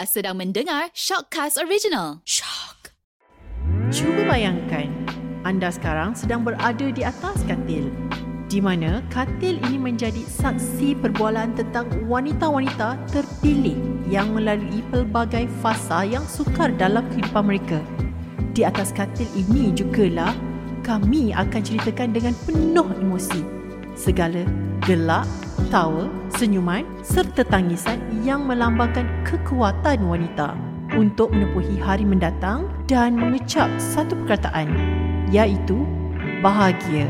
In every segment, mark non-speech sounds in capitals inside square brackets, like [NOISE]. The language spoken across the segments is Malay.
Sedang mendengar Shockcast Original. Shock. Cuba bayangkan, anda sekarang sedang berada di atas katil. Di mana katil ini menjadi saksi perbualan tentang wanita-wanita terpilih yang melalui pelbagai fasa yang sukar dalam kehidupan mereka. Di atas katil ini jugalah kami akan ceritakan dengan penuh emosi. Segala gelak, tawa, senyuman serta tangisan yang melambangkan kekuatan wanita untuk menepuhi hari mendatang dan mengecap satu perkataan iaitu bahagia.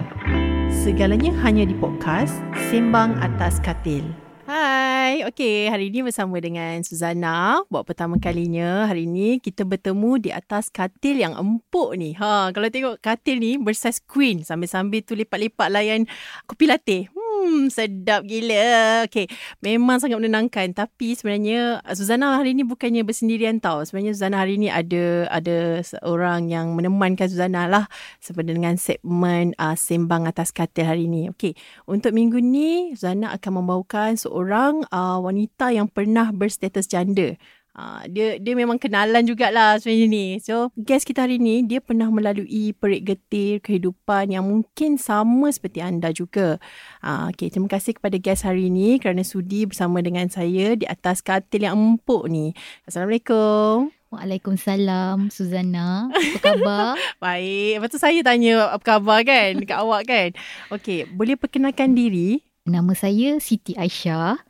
Segalanya hanya di podcast Sembang Atas Katil. Hai, okey hari ini bersama dengan Suzana buat pertama kalinya. Hari ini kita bertemu di atas katil yang empuk ni. Ha, kalau tengok katil ni bersaiz queen sambil-sambil tu lipat-lipat layan kopi latte. Hmm, sedap gila. Okey, memang sangat menenangkan. Tapi sebenarnya Suzana hari ini bukannya bersendirian tau. Sebenarnya Suzana hari ini ada ada seorang yang menemankan Suzana lah sebenarnya dengan segmen uh, sembang atas katil hari ini. Okey, untuk minggu ni Suzana akan membawakan seorang uh, wanita yang pernah berstatus janda. Uh, dia dia memang kenalan jugalah sebenarnya ni. So, guest kita hari ni dia pernah melalui perik getir kehidupan yang mungkin sama seperti anda juga. Uh, okay, terima kasih kepada guest hari ni kerana sudi bersama dengan saya di atas katil yang empuk ni. Assalamualaikum. Waalaikumsalam Suzana. Apa khabar? [LAUGHS] Baik. Lepas tu saya tanya apa khabar kan dekat awak kan. Okey, boleh perkenalkan diri? Nama saya Siti Aisyah.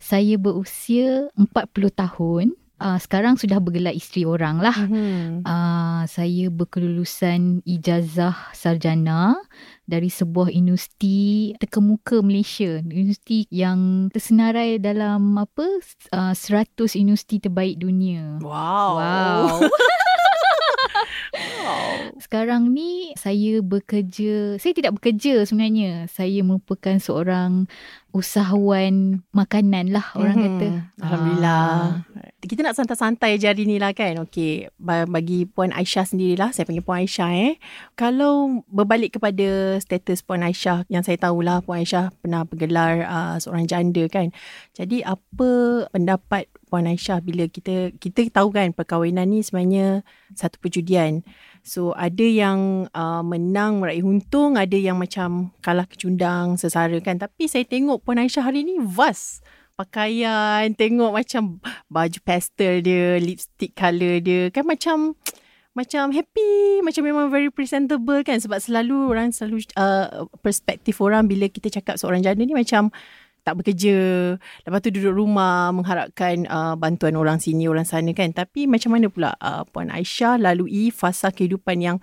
Saya berusia 40 tahun. Uh, sekarang sudah bergelar isteri orang lah. Mm-hmm. Uh, saya berkelulusan ijazah sarjana dari sebuah universiti terkemuka Malaysia. Universiti yang tersenarai dalam apa uh, 100 universiti terbaik dunia. Wow. Wow. [LAUGHS] Sekarang ni saya bekerja, saya tidak bekerja sebenarnya. Saya merupakan seorang usahawan makanan lah orang Mhm. kata. Alhamdulillah. Ah. Kita nak santai-santai je hari ni lah kan. Okey, ba- bagi Puan Aisyah sendirilah, saya panggil Puan Aisyah eh. Kalau berbalik kepada status Puan Aisyah yang saya tahulah Puan Aisyah pernah bergelar uh, seorang janda kan. Jadi apa pendapat Puan Aisyah bila kita kita tahu kan perkahwinan ni sebenarnya satu perjudian. So ada yang uh, menang meraih untung, ada yang macam kalah kecundang, sesara kan. Tapi saya tengok Puan Aisyah hari ni vast pakaian, tengok macam baju pastel dia, lipstick colour dia. Kan macam macam happy, macam memang very presentable kan sebab selalu orang selalu uh, perspektif orang bila kita cakap seorang janda ni macam tak bekerja, lepas tu duduk rumah mengharapkan uh, bantuan orang sini, orang sana kan. Tapi macam mana pula uh, Puan Aisyah lalui fasa kehidupan yang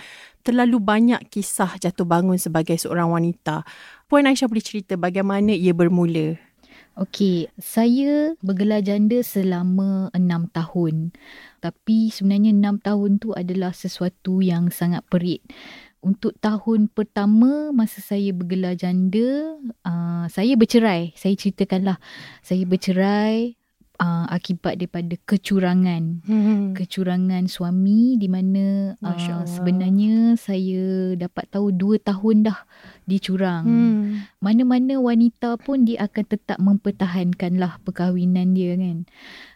terlalu banyak kisah jatuh bangun sebagai seorang wanita. Puan Aisyah boleh cerita bagaimana ia bermula? Okey, saya bergelar janda selama enam tahun. Tapi sebenarnya enam tahun tu adalah sesuatu yang sangat perit. Untuk tahun pertama masa saya bergelar janda, uh, saya bercerai. Saya ceritakanlah, saya bercerai uh, akibat daripada kecurangan. Hmm. Kecurangan suami di mana uh, sebenarnya saya dapat tahu dua tahun dah dicurang. Hmm. Mana-mana wanita pun dia akan tetap mempertahankanlah perkahwinan dia kan.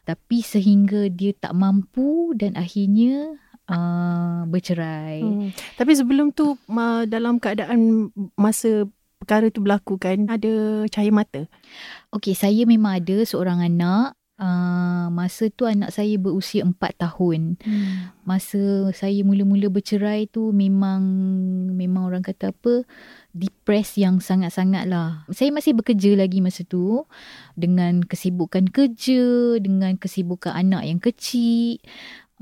Tapi sehingga dia tak mampu dan akhirnya uh, bercerai. Hmm. Tapi sebelum tu ma, dalam keadaan masa perkara tu berlaku kan ada cahaya mata. Okey, saya memang ada seorang anak. Uh, masa tu anak saya berusia 4 tahun. Hmm. Masa saya mula-mula bercerai tu memang memang orang kata apa depres yang sangat-sangat lah. Saya masih bekerja lagi masa tu dengan kesibukan kerja, dengan kesibukan anak yang kecil.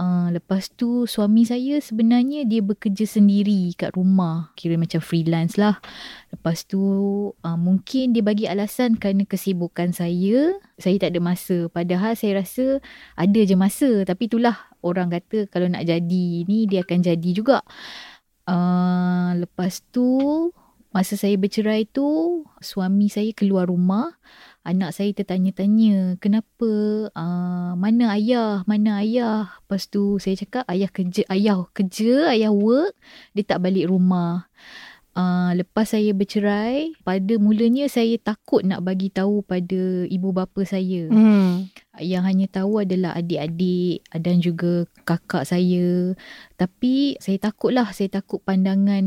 Uh, lepas tu suami saya sebenarnya dia bekerja sendiri kat rumah. Kira macam freelance lah. Lepas tu uh, mungkin dia bagi alasan kerana kesibukan saya. Saya tak ada masa. Padahal saya rasa ada je masa. Tapi itulah orang kata kalau nak jadi ni dia akan jadi juga. Uh, lepas tu masa saya bercerai tu suami saya keluar rumah. Anak saya tertanya-tanya kenapa uh, mana ayah mana ayah? Lepas tu saya cakap ayah kerja ayah kerja ayah work. Dia tak balik rumah Uh, lepas saya bercerai, pada mulanya saya takut nak bagi tahu pada ibu bapa saya. Hmm. Yang hanya tahu adalah adik-adik dan juga kakak saya. Tapi saya takutlah, saya takut pandangan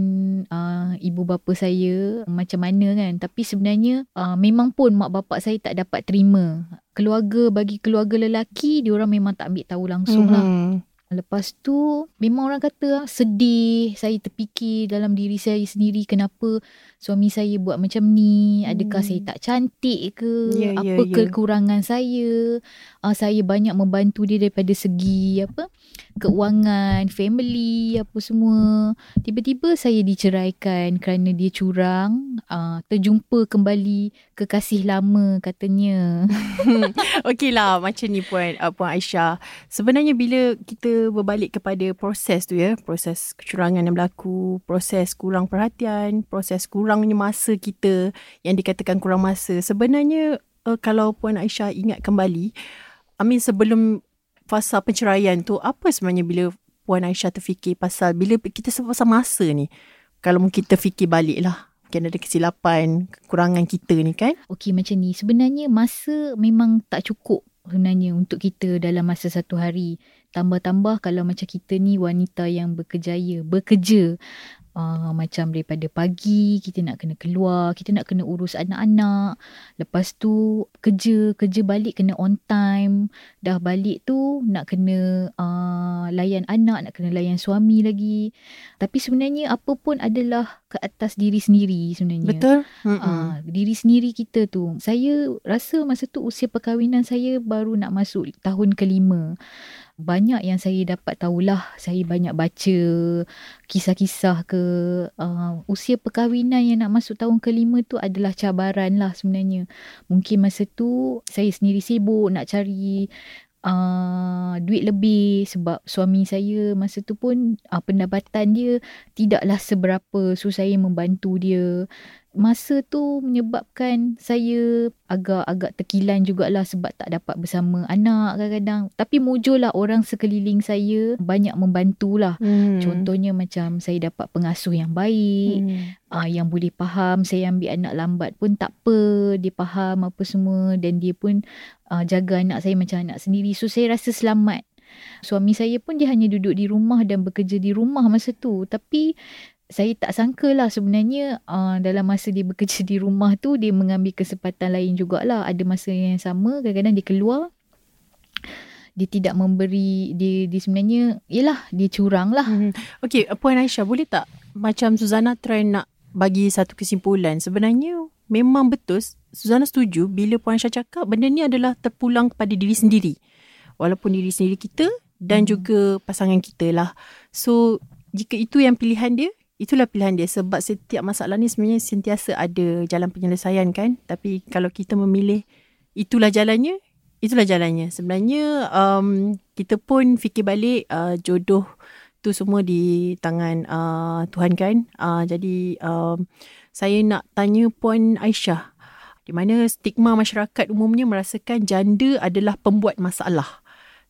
uh, ibu bapa saya macam mana kan. Tapi sebenarnya uh, memang pun mak bapak saya tak dapat terima. Keluarga bagi keluarga lelaki, diorang memang tak ambil tahu langsung mm-hmm. lah. Lepas tu memang orang kata sedih, saya terfikir dalam diri saya sendiri kenapa suami saya buat macam ni, adakah hmm. saya tak cantik ke, yeah, apa yeah, yeah. kekurangan saya. Uh, saya banyak membantu dia daripada segi apa? keuangan, family, apa semua. Tiba-tiba saya diceraikan kerana dia curang, uh, terjumpa kembali kekasih lama katanya. [LAUGHS] Okeylah macam ni puan uh, puan Aisyah. Sebenarnya bila kita berbalik kepada proses tu ya, proses kecurangan yang berlaku, proses kurang perhatian, proses kurangnya masa kita yang dikatakan kurang masa. Sebenarnya uh, kalau puan Aisyah ingat kembali, I mean sebelum fasa penceraian tu apa sebenarnya bila Puan Aisyah terfikir pasal bila kita sebut pasal masa ni? Kalau mungkin kita fikir balik lah mungkin ada kesilapan kekurangan kita ni kan? Okey macam ni. Sebenarnya masa memang tak cukup sebenarnya untuk kita dalam masa satu hari tambah-tambah kalau macam kita ni wanita yang berkejaya bekerja Uh, macam daripada pagi kita nak kena keluar, kita nak kena urus anak-anak. Lepas tu kerja, kerja balik kena on time. Dah balik tu nak kena uh, layan anak, nak kena layan suami lagi. Tapi sebenarnya apa pun adalah ke atas diri sendiri sebenarnya. Betul. Uh, diri sendiri kita tu. Saya rasa masa tu usia perkahwinan saya baru nak masuk tahun kelima banyak yang saya dapat tahulah saya banyak baca kisah-kisah ke uh, usia perkahwinan yang nak masuk tahun kelima tu adalah cabaran lah sebenarnya mungkin masa tu saya sendiri sibuk nak cari Uh, duit lebih sebab suami saya masa tu pun uh, pendapatan dia tidaklah seberapa so saya membantu dia masa tu menyebabkan saya agak-agak terkilan jugalah sebab tak dapat bersama anak kadang-kadang. Tapi mujurlah orang sekeliling saya banyak membantulah. Hmm. Contohnya macam saya dapat pengasuh yang baik, hmm. uh, yang boleh faham saya ambil anak lambat pun tak apa. Dia faham apa semua dan dia pun uh, jaga anak saya macam anak sendiri. So saya rasa selamat. Suami saya pun dia hanya duduk di rumah dan bekerja di rumah masa tu. Tapi saya tak sangka lah sebenarnya uh, dalam masa dia bekerja di rumah tu dia mengambil kesempatan lain jugalah. Ada masa yang sama kadang-kadang dia keluar dia tidak memberi dia, dia sebenarnya yalah dia curang lah. Hmm. Okay Puan Aisyah boleh tak macam Suzana try nak bagi satu kesimpulan? Sebenarnya memang betul Suzana setuju bila Puan Aisyah cakap benda ni adalah terpulang kepada diri sendiri. Walaupun diri sendiri kita dan hmm. juga pasangan kita lah. So jika itu yang pilihan dia itulah pilihan dia. Sebab setiap masalah ni sebenarnya sentiasa ada jalan penyelesaian kan? Tapi kalau kita memilih itulah jalannya itulah jalannya. Sebenarnya um, kita pun fikir balik uh, jodoh tu semua di tangan uh, Tuhan kan? Uh, jadi um, saya nak tanya puan Aisyah di mana stigma masyarakat umumnya merasakan janda adalah pembuat masalah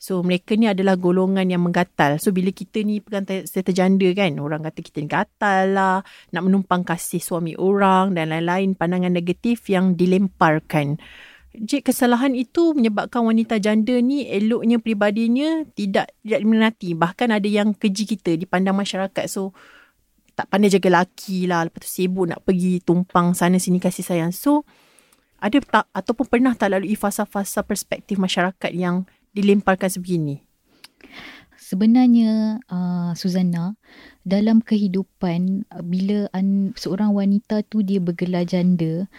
So mereka ni adalah golongan yang menggatal. So bila kita ni pegang serta janda kan, orang kata kita ni gatal lah, nak menumpang kasih suami orang dan lain-lain pandangan negatif yang dilemparkan. Jik kesalahan itu menyebabkan wanita janda ni eloknya pribadinya tidak tidak diminati. Bahkan ada yang keji kita dipandang masyarakat. So tak pandai jaga laki lah. Lepas tu sibuk nak pergi tumpang sana sini kasih sayang. So ada tak ataupun pernah tak lalui fasa-fasa perspektif masyarakat yang dilemparkan sebegini? Sebenarnya uh, Suzana dalam kehidupan uh, bila an, seorang wanita tu dia bergelar janda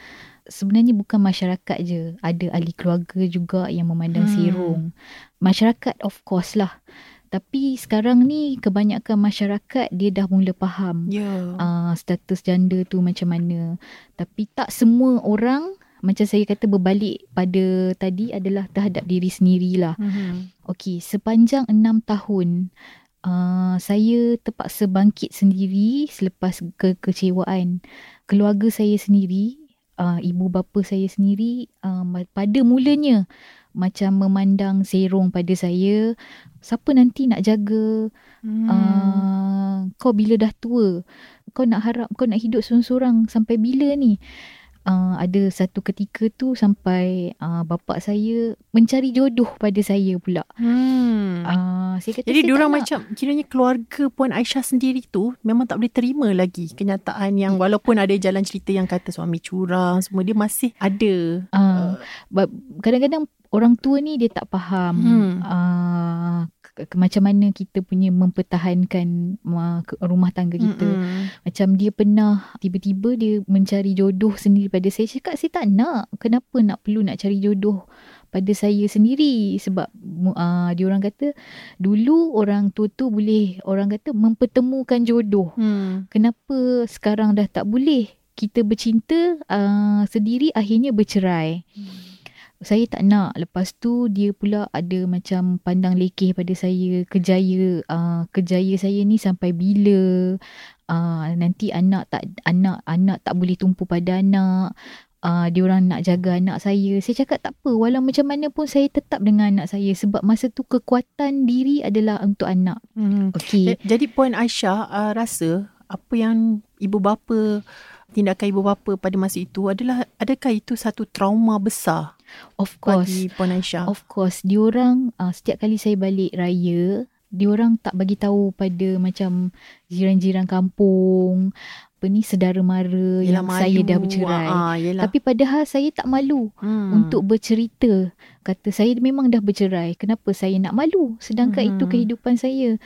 sebenarnya bukan masyarakat je ada ahli keluarga juga yang memandang hmm. serong masyarakat of course lah tapi sekarang ni kebanyakan masyarakat dia dah mula faham yeah. uh, status janda tu macam mana tapi tak semua orang macam saya kata berbalik pada tadi adalah terhadap diri sendirilah. Mm-hmm. Okey, sepanjang enam tahun uh, saya terpaksa bangkit sendiri selepas kekecewaan. Keluarga saya sendiri, uh, ibu bapa saya sendiri uh, pada mulanya macam memandang serong pada saya. Siapa nanti nak jaga hmm. uh, kau bila dah tua? Kau nak harap kau nak hidup seorang-seorang sampai bila ni? Uh, ada satu ketika tu sampai uh, bapa saya mencari jodoh pada saya pula. Hmm. Uh, saya kata Jadi saya diorang tak nak. macam kiranya keluarga Puan Aisyah sendiri tu memang tak boleh terima lagi kenyataan yang walaupun ada jalan cerita yang kata suami curang semua dia masih ada. Uh, but kadang-kadang orang tua ni dia tak faham Hmm. uh, ke, ke, macam mana kita punya mempertahankan uh, rumah tangga kita. Mm-mm. Macam dia pernah tiba-tiba dia mencari jodoh sendiri pada saya. Saya cakap saya tak nak. Kenapa nak perlu nak cari jodoh pada saya sendiri sebab uh, dia orang kata dulu orang tua tu boleh orang kata mempertemukan jodoh. Hmm. Kenapa sekarang dah tak boleh? Kita bercinta uh, sendiri akhirnya bercerai. Saya tak nak. Lepas tu dia pula ada macam pandang lekeh pada saya. Kejaya uh, kejaya saya ni sampai bila uh, nanti anak tak anak anak tak boleh tumpu pada anak. Uh, dia orang nak jaga anak saya. Saya cakap tak apa. Walau macam mana pun saya tetap dengan anak saya. Sebab masa tu kekuatan diri adalah untuk anak. Hmm. Okey. Ja- Jadi Puan Aisyah uh, rasa apa yang ibu bapa tindakan ibu bapa pada masa itu adalah adakah itu satu trauma besar Of course. bagi Puan Aisyah? Of course, diorang uh, setiap kali saya balik raya, diorang tak bagi tahu pada macam jiran-jiran kampung, apa ni saudara mara Yelah, yang saya dah bercerai. Ah, yelah. Tapi padahal saya tak malu hmm. untuk bercerita. Kata saya memang dah bercerai. Kenapa saya nak malu? Sedangkan Hmm. itu kehidupan saya.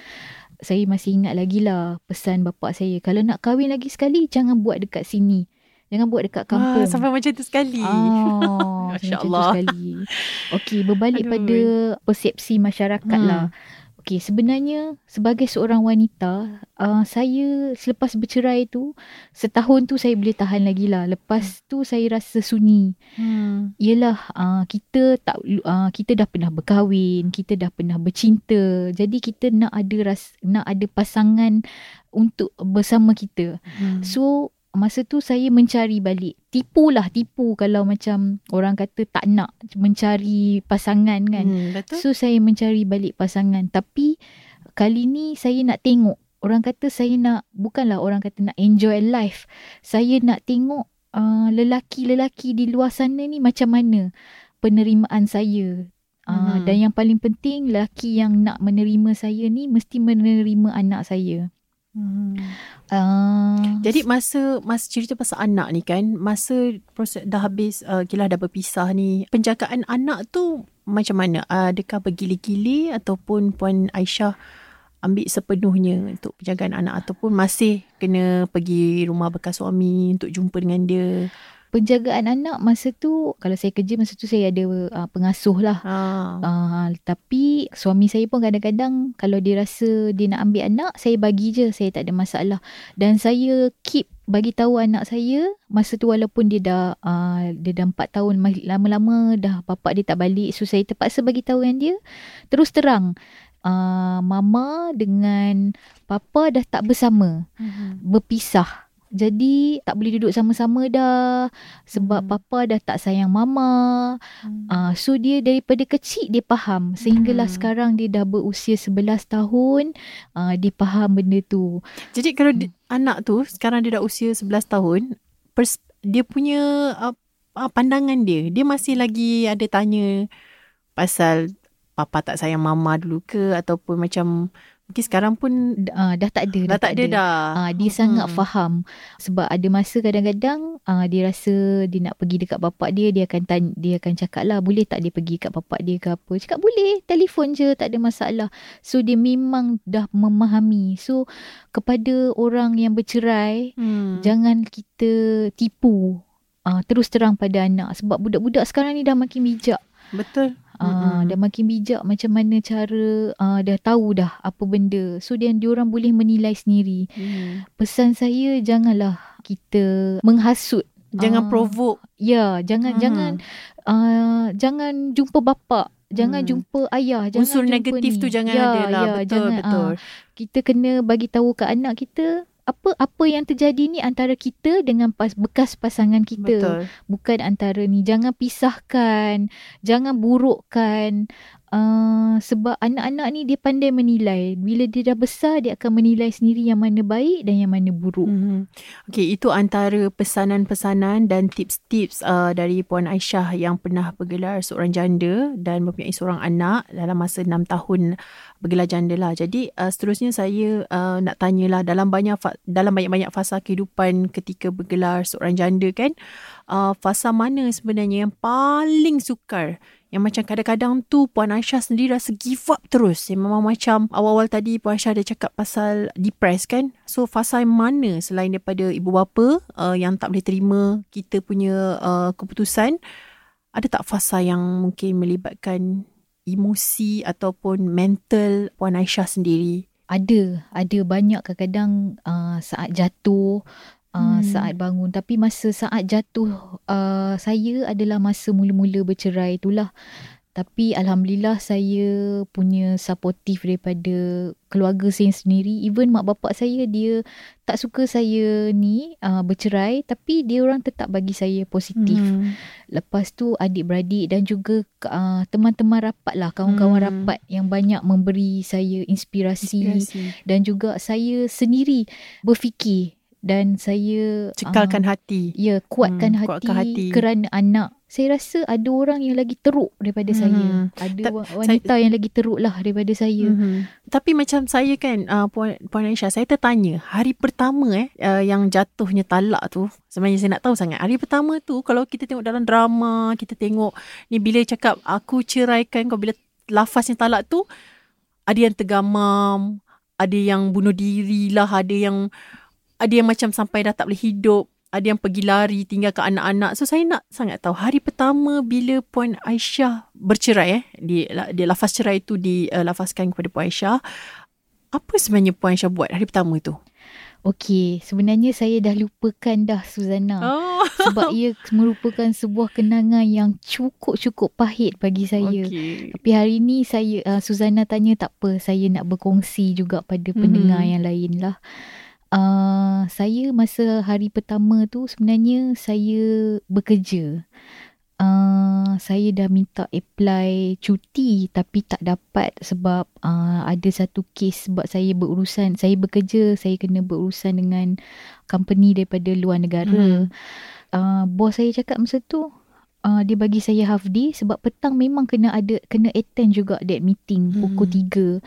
Saya masih ingat lagi lah pesan bapa saya. Kalau nak kahwin lagi sekali, jangan buat dekat sini. Jangan buat dekat kampung. Ah, sampai macam tu sekali. Ah, [LAUGHS] Masya Allah. sekali. Okey, berbalik Aduh. pada persepsi masyarakat Hmm. lah. Okey, sebenarnya sebagai seorang wanita, uh, saya selepas bercerai tu, setahun tu saya boleh tahan lagi lah. Lepas tu saya rasa sunyi. Hmm. Yelah, uh, kita tak uh, kita dah pernah berkahwin, kita dah pernah bercinta. Jadi kita nak ada ras nak ada pasangan untuk bersama kita. Hmm. So masa tu saya mencari balik. Tipulah tipu kalau macam orang kata tak nak mencari pasangan kan. Hmm, betul. So saya mencari balik pasangan. Tapi kali ni saya nak tengok. Orang kata saya nak bukanlah orang kata nak enjoy life. Saya nak tengok uh, lelaki-lelaki di luar sana ni macam mana penerimaan saya. Uh, Mhm. Dan yang paling penting lelaki yang nak menerima saya ni mesti menerima anak saya. Hmm. Uh, Jadi masa masa cerita pasal anak ni kan, masa proses dah habis uh, Gilah dah berpisah ni, penjagaan anak tu macam mana? Adakah bergili-gili ataupun Puan Aisyah ambil sepenuhnya untuk penjagaan anak ataupun masih kena pergi rumah bekas suami untuk jumpa dengan dia? Penjagaan anak masa tu kalau saya kerja masa tu saya ada uh, pengasuh lah. Ha. Uh, tapi suami saya pun kadang-kadang kalau dia rasa dia nak ambil anak saya bagi je saya tak ada masalah dan saya keep bagi tahu anak saya masa tu walaupun dia dah uh, dia dah 4 tahun ma- lama-lama dah bapak dia tak balik so saya terpaksa bagi tahu dengan dia terus terang uh, mama dengan papa dah tak bersama Hmm. berpisah. Jadi tak boleh duduk sama-sama dah sebab Hmm. papa dah tak sayang mama. Uh, so dia daripada kecil dia faham sehinggalah Hmm. sekarang dia dah berusia 11 tahun uh, dia faham benda tu. Jadi kalau di, anak tu sekarang dia dah usia 11 tahun, pers, dia punya uh, uh, pandangan dia, dia masih lagi ada tanya pasal papa tak sayang mama dulu ke ataupun macam mungkin sekarang pun Uh, dah tak ada dah tak ada dah. Uh, dia sangat faham. Sebab ada masa kadang-kadang uh, dia rasa dia nak pergi dekat bapak dia dia akan tanya, dia akan cakap lah boleh tak dia pergi kat bapak dia ke apa? Cakap boleh telefon je tak ada masalah. So dia memang dah memahami. So kepada orang yang bercerai Hmm. jangan kita tipu uh, terus terang pada anak. Sebab budak-budak sekarang ni dah makin bijak. Betul. Ah, Mm-mm. dah makin bijak macam mana cara uh, dah tahu dah apa benda. So dia diorang boleh menilai sendiri. Hmm. Pesan saya janganlah kita menghasut. Jangan Ah, provoke. Ya, jangan Hmm. jangan uh, jangan jumpa bapa, jangan Hmm. jumpa ayah, jangan Unsur jumpa negatif ni. tu jangan ya, ada lah. Ya, betul, jangan, betul. ah, kita kena bagi tahu ke anak kita apa apa yang terjadi ni antara kita dengan pas, bekas pasangan kita. Betul. bukan antara ni. Jangan pisahkan. Jangan burukkan uh, sebab anak-anak ni dia pandai menilai. Bila dia dah besar dia akan menilai sendiri yang mana baik dan yang mana buruk. Mm-hmm. Okey, itu antara pesanan-pesanan dan tips-tips uh, dari Puan Aisyah yang pernah bergelar seorang janda dan mempunyai seorang anak dalam masa enam tahun bergelar janda lah. Jadi uh, seterusnya saya uh, nak tanyalah dalam banyak fa- dalam banyak-banyak fasa kehidupan ketika bergelar seorang janda kan, uh, fasa mana sebenarnya yang paling sukar yang macam kadang-kadang tu Puan Aisyah sendiri rasa give up terus. Yang memang macam awal-awal tadi Puan Aisyah ada cakap pasal depressed kan. So fasa mana selain daripada ibu bapa uh, yang tak boleh terima kita punya uh, keputusan. Ada tak fasa yang mungkin melibatkan emosi ataupun mental Puan Aisyah sendiri? Ada, ada banyak kadang-kadang uh, saat jatuh, uh, hmm. saat bangun. Tapi masa saat jatuh uh, saya adalah masa mula-mula bercerai itulah. Tapi Alhamdulillah saya punya supportive daripada keluarga saya sendiri. Even mak bapak saya dia tak suka saya ni uh, bercerai. Tapi dia orang tetap bagi saya positif. Hmm. Lepas tu adik-beradik dan juga uh, teman-teman rapat lah. Kawan-kawan hmm. rapat yang banyak memberi saya inspirasi. inspirasi. Dan juga saya sendiri berfikir dan saya cekalkan uh, hati. Ya, kuatkan, hmm, hati kuatkan hati kerana anak. Saya rasa ada orang yang lagi teruk daripada hmm. saya. Ada Ta- wanita saya, yang lagi teruk lah daripada saya. Hmm. Tapi macam saya kan uh, Puan Puan Aisyah, saya tertanya hari pertama eh uh, yang jatuhnya talak tu, sebenarnya saya nak tahu sangat. Hari pertama tu kalau kita tengok dalam drama, kita tengok ni bila cakap aku ceraikan kau bila lafaznya talak tu ada yang tergamam, ada yang bunuh diri lah, ada yang ada yang macam sampai dah tak boleh hidup ada yang pergi lari tinggalkan anak-anak so saya nak sangat tahu hari pertama bila puan Aisyah bercerai eh di dia lafaz cerai itu dilafazkan uh, kepada puan Aisyah apa sebenarnya puan Aisyah buat hari pertama itu Okey, sebenarnya saya dah lupakan dah Suzana. Oh. [LAUGHS] Sebab ia merupakan sebuah kenangan yang cukup-cukup pahit bagi saya. Okay. Tapi hari ini saya uh, Suzana tanya tak apa, saya nak berkongsi juga pada pendengar hmm. yang lain lah. Uh, saya masa hari pertama tu sebenarnya saya bekerja. Uh, saya dah minta apply cuti tapi tak dapat sebab uh, ada satu kes sebab saya berurusan saya bekerja saya kena berurusan dengan company daripada luar negara. Hmm. Uh, bos saya cakap masa tu uh, dia bagi saya half day sebab petang memang kena ada kena attend juga that meeting hmm. pukul 3.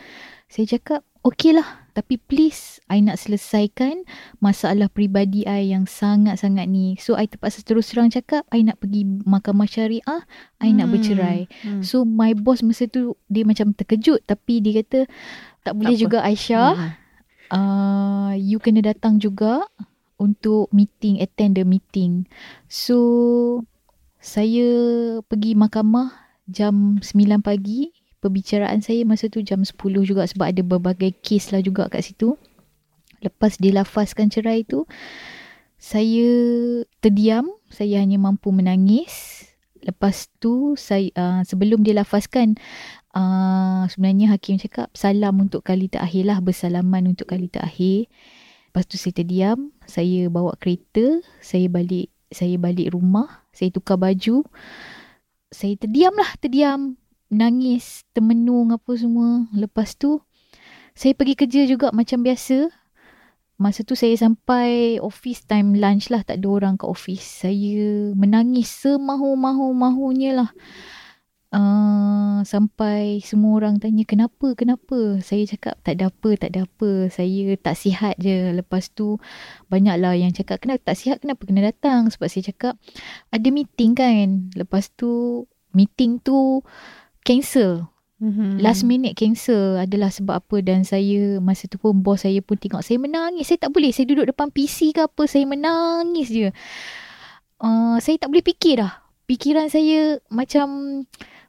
Saya cakap okey lah tapi please I nak selesaikan masalah peribadi I yang sangat-sangat ni. So I terpaksa terus terang cakap I nak pergi mahkamah syariah, I hmm. nak bercerai. Hmm. So my boss masa tu dia macam terkejut tapi dia kata tak boleh tak juga apa. Aisyah. Hmm. Uh, you kena datang juga untuk meeting, attend the meeting. So saya pergi mahkamah jam 9 pagi perbicaraan saya masa tu jam 10 juga sebab ada berbagai kes lah juga kat situ. Lepas dilafazkan cerai tu, saya terdiam, saya hanya mampu menangis. Lepas tu saya uh, sebelum dilafazkan uh, sebenarnya hakim cakap salam untuk kali terakhir lah bersalaman untuk kali terakhir. Lepas tu saya terdiam, saya bawa kereta, saya balik saya balik rumah, saya tukar baju. Saya terdiam lah, terdiam nangis, termenung apa semua. Lepas tu, saya pergi kerja juga macam biasa. Masa tu saya sampai office time lunch lah, tak ada orang kat office. Saya menangis semahu-mahu-mahunya lah. Uh, sampai semua orang tanya kenapa, kenapa. Saya cakap tak ada apa, tak ada apa. Saya tak sihat je. Lepas tu banyaklah yang cakap kenapa tak sihat, kenapa kena datang. Sebab saya cakap ada meeting kan. Lepas tu meeting tu cancel. Mm-hmm. Last minute cancel adalah sebab apa dan saya masa tu pun bos saya pun tengok saya menangis. Saya tak boleh. Saya duduk depan PC ke apa. Saya menangis je. Uh, saya tak boleh fikir dah. Pikiran saya macam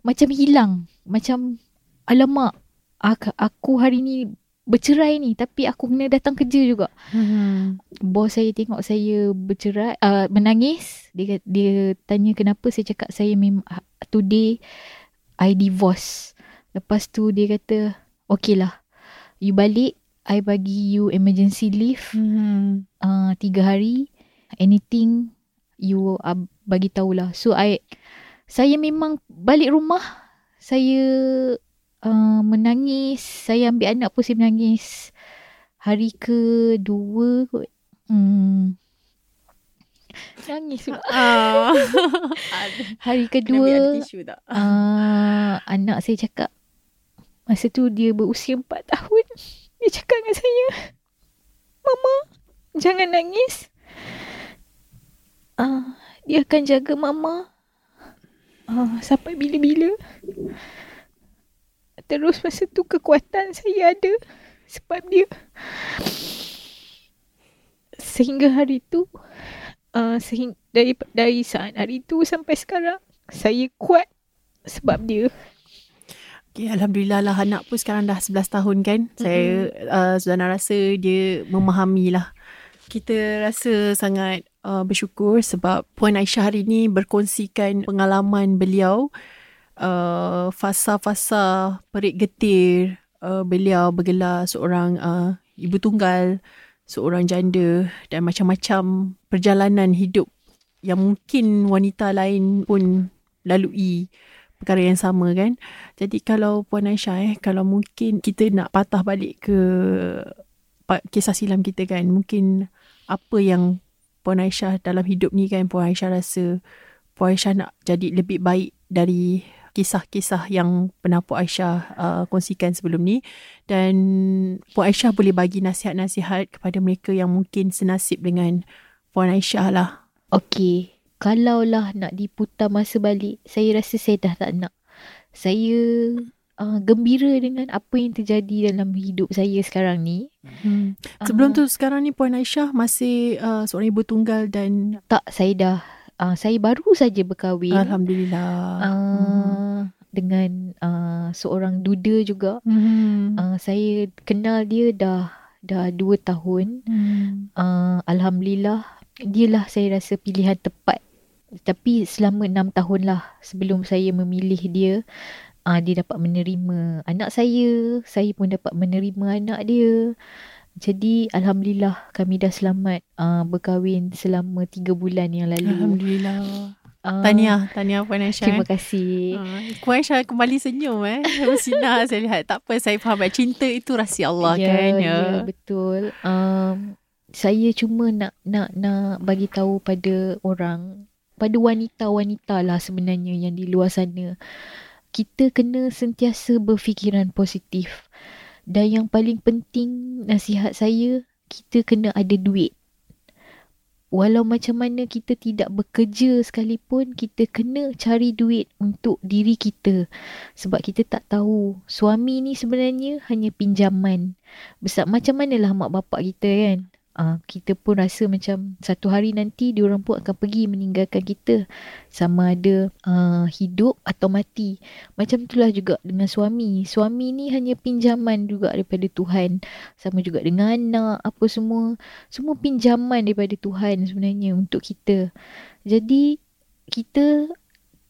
macam hilang. Macam alamak. Aku, aku hari ni bercerai ni tapi aku kena datang kerja juga. Hmm. Bos saya tengok saya bercerai uh, menangis dia dia tanya kenapa saya cakap saya memang today I divorce. Lepas tu dia kata, okay lah. You balik, I bagi you emergency leave. Mm-hmm. Uh, tiga hari. Anything, you uh, bagi tahulah. So, I, saya memang balik rumah. Saya uh, menangis. Saya ambil anak pun saya menangis. Hari kedua kot. Hmm. Nangis pula. [LAUGHS] Ah. Hari kedua tisu tak? uh, anak saya cakap masa tu dia berusia 4 tahun. Dia cakap dengan saya, "Mama, jangan nangis. Uh, dia akan jaga mama uh, sampai bila-bila." Terus masa tu kekuatan saya ada sebab dia sehingga hari tu uh, sehingga dari dari saat hari tu sampai sekarang saya kuat sebab dia. Okay, Alhamdulillah lah anak pun sekarang dah 11 tahun kan. Mm-hmm. Saya uh, Suzana rasa dia memahami lah. Kita rasa sangat uh, bersyukur sebab Puan Aisyah hari ini berkongsikan pengalaman beliau uh, fasa-fasa perik getir uh, beliau bergelar seorang uh, ibu tunggal, seorang janda dan macam-macam perjalanan hidup yang mungkin wanita lain pun lalui perkara yang sama kan. Jadi kalau Puan Aisyah eh, kalau mungkin kita nak patah balik ke kisah silam kita kan, mungkin apa yang Puan Aisyah dalam hidup ni kan, Puan Aisyah rasa Puan Aisyah nak jadi lebih baik dari kisah-kisah yang pernah Puan Aisyah uh, kongsikan sebelum ni dan Puan Aisyah boleh bagi nasihat-nasihat kepada mereka yang mungkin senasib dengan Puan Aisyah lah. Okey, kalaulah nak diputar masa balik, saya rasa saya dah tak nak. Saya uh, gembira dengan apa yang terjadi dalam hidup saya sekarang ni. Hmm. Sebelum Ah. tu sekarang ni Puan Aisyah masih uh, seorang ibu tunggal dan Tak, saya dah uh, saya baru saja berkahwin. Alhamdulillah. Uh, dengan uh, seorang duda juga. Hmm. Uh, saya kenal dia dah dah dua tahun. Hmm. Uh, Alhamdulillah, dialah saya rasa pilihan tepat. Tapi selama enam tahun lah sebelum saya memilih dia, uh, dia dapat menerima anak saya. Saya pun dapat menerima anak dia. Jadi Alhamdulillah kami dah selamat uh, berkahwin selama tiga bulan yang lalu. Alhamdulillah. Uh, Tahniah, tahniah Puan Aisyah. Terima eh. kasih. Ah, Puan Aisyah kembali senyum eh. [LAUGHS] Bersinar saya lihat. Tak apa, saya faham. eh. Cinta itu rahsia Allah ya, kan. Ya, betul. Um, saya cuma nak nak nak bagi tahu pada orang, pada wanita-wanita lah sebenarnya yang di luar sana. Kita kena sentiasa berfikiran positif. Dan yang paling penting nasihat saya, kita kena ada duit. Walau macam mana kita tidak bekerja sekalipun, kita kena cari duit untuk diri kita. Sebab kita tak tahu suami ni sebenarnya hanya pinjaman. Besar macam manalah mak bapak kita kan. Uh, kita pun rasa macam satu hari nanti diorang pun akan pergi meninggalkan kita. Sama ada uh, hidup atau mati. Macam itulah juga dengan suami. Suami ni hanya pinjaman juga daripada Tuhan. Sama juga dengan anak, apa semua. Semua pinjaman daripada Tuhan sebenarnya untuk kita. Jadi kita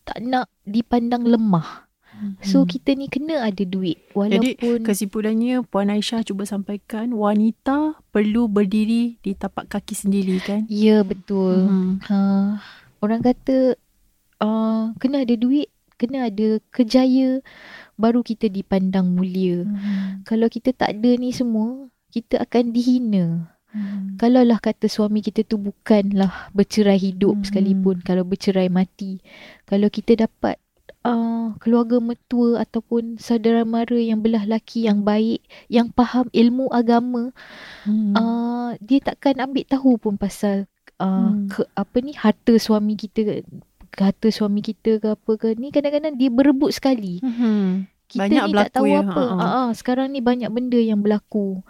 tak nak dipandang lemah. So Hmm. kita ni kena ada duit Jadi walaupun kesimpulannya Puan Aisyah cuba sampaikan wanita perlu berdiri di tapak kaki sendiri kan. ya betul. Hmm. Ha, orang kata uh, kena ada duit, kena ada kejaya baru kita dipandang mulia. Hmm. Kalau kita tak ada ni semua, kita akan dihina. Hmm. Kalaulah kata suami kita tu bukanlah bercerai hidup Mhm. sekalipun, kalau bercerai mati. Kalau kita dapat uh, keluarga mertua ataupun saudara mara yang belah laki yang baik, yang faham ilmu agama, Hmm. uh, dia takkan ambil tahu pun pasal uh, Hmm. ke apa ni harta suami kita harta suami kita ke apa ke ni kadang-kadang dia berebut sekali. Hmm. Kita Banyak ni berlaku tak tahu ya, apa. ha-ha. Ah, ah, sekarang ni banyak benda yang berlaku.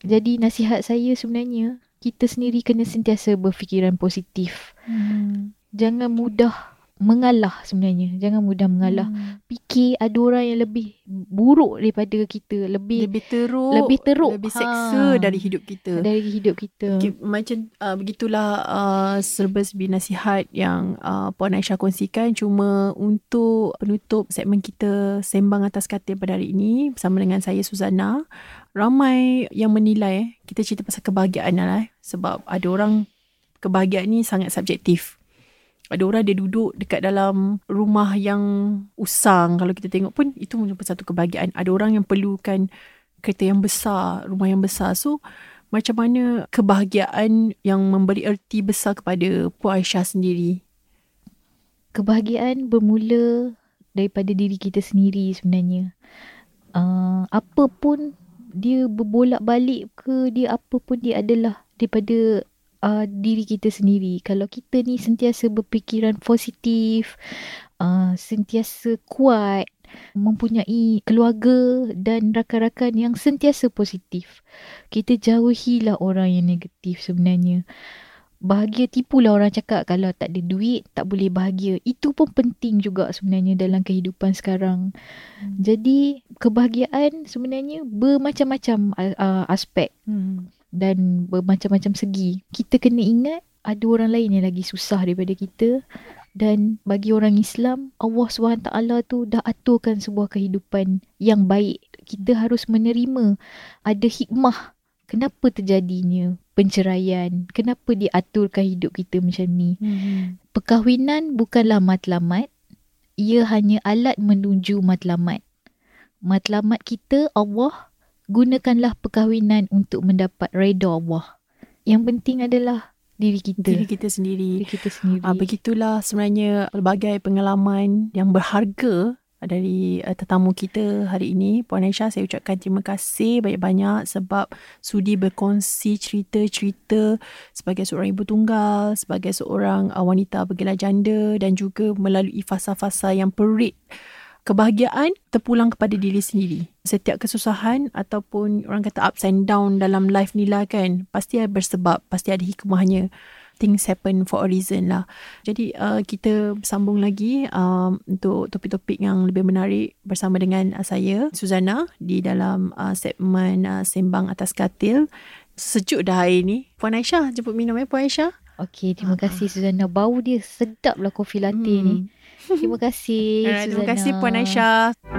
Jadi nasihat saya sebenarnya kita sendiri kena sentiasa berfikiran positif. Hmm. Jangan mudah mengalah sebenarnya. Jangan mudah mengalah. Hmm. Fikir ada orang yang lebih buruk daripada kita, lebih, Lebih teruk, lebih teruk. lebih Ha. seksa dari hidup kita. dari hidup kita. Okay, macam uh, begitulah uh, serba sebi nasihat yang uh, Puan Aisyah kongsikan cuma untuk penutup segmen kita sembang atas katil pada hari ini bersama dengan saya Suzana ramai yang menilai eh, kita cerita pasal kebahagiaan lah eh, sebab ada orang kebahagiaan ni sangat subjektif ada orang dia duduk dekat dalam rumah yang usang. Kalau kita tengok pun itu merupakan satu kebahagiaan. Ada orang yang perlukan kereta yang besar rumah yang besar. So macam mana kebahagiaan yang memberi erti besar kepada Puan Aisyah sendiri? Kebahagiaan bermula daripada diri kita sendiri sebenarnya. Uh, apa pun dia berbolak balik ke dia apa pun dia adalah daripada uh, diri kita sendiri. Kalau kita ni sentiasa berfikiran positif, uh, sentiasa kuat, mempunyai keluarga dan rakan-rakan yang sentiasa positif. Kita jauhilah orang yang negatif sebenarnya. Bahagia tipulah orang cakap kalau tak ada duit tak boleh bahagia. Itu pun penting juga sebenarnya dalam kehidupan sekarang. Hmm. Jadi kebahagiaan sebenarnya bermacam-macam uh, aspek. Hmm dan bermacam-macam segi. Kita kena ingat ada orang lain yang lagi susah daripada kita dan bagi orang Islam Allah SWT tu dah aturkan sebuah kehidupan yang baik. Kita harus menerima ada hikmah kenapa terjadinya penceraian, kenapa dia aturkan hidup kita macam ni. Hmm. Perkahwinan bukanlah matlamat, ia hanya alat menuju matlamat. Matlamat kita Allah gunakanlah perkahwinan untuk mendapat redha Allah. Yang penting adalah diri kita. Diri kita sendiri. Diri kita sendiri. Uh, begitulah sebenarnya pelbagai pengalaman yang berharga dari uh, tetamu kita hari ini. Puan Aisyah, saya ucapkan terima kasih banyak-banyak sebab sudi berkongsi cerita-cerita sebagai seorang ibu tunggal, sebagai seorang uh, wanita bergelar janda dan juga melalui fasa-fasa yang perit kebahagiaan terpulang kepada diri sendiri. Setiap kesusahan ataupun orang kata ups and down dalam life ni lah kan, pasti ada bersebab, pasti ada hikmahnya. Things happen for a reason lah. Jadi uh, kita sambung lagi um, untuk topik-topik yang lebih menarik bersama dengan uh, saya, Suzana, di dalam uh, segmen uh, Sembang Atas Katil. Sejuk dah hari ni. Puan Aisyah, jemput minum ya Puan Aisyah. Okey, terima kasih Suzana. Bau dia sedap lah kopi latte hmm. ni. [LAUGHS] Terima kasih. Terima kasih Puan Aisyah.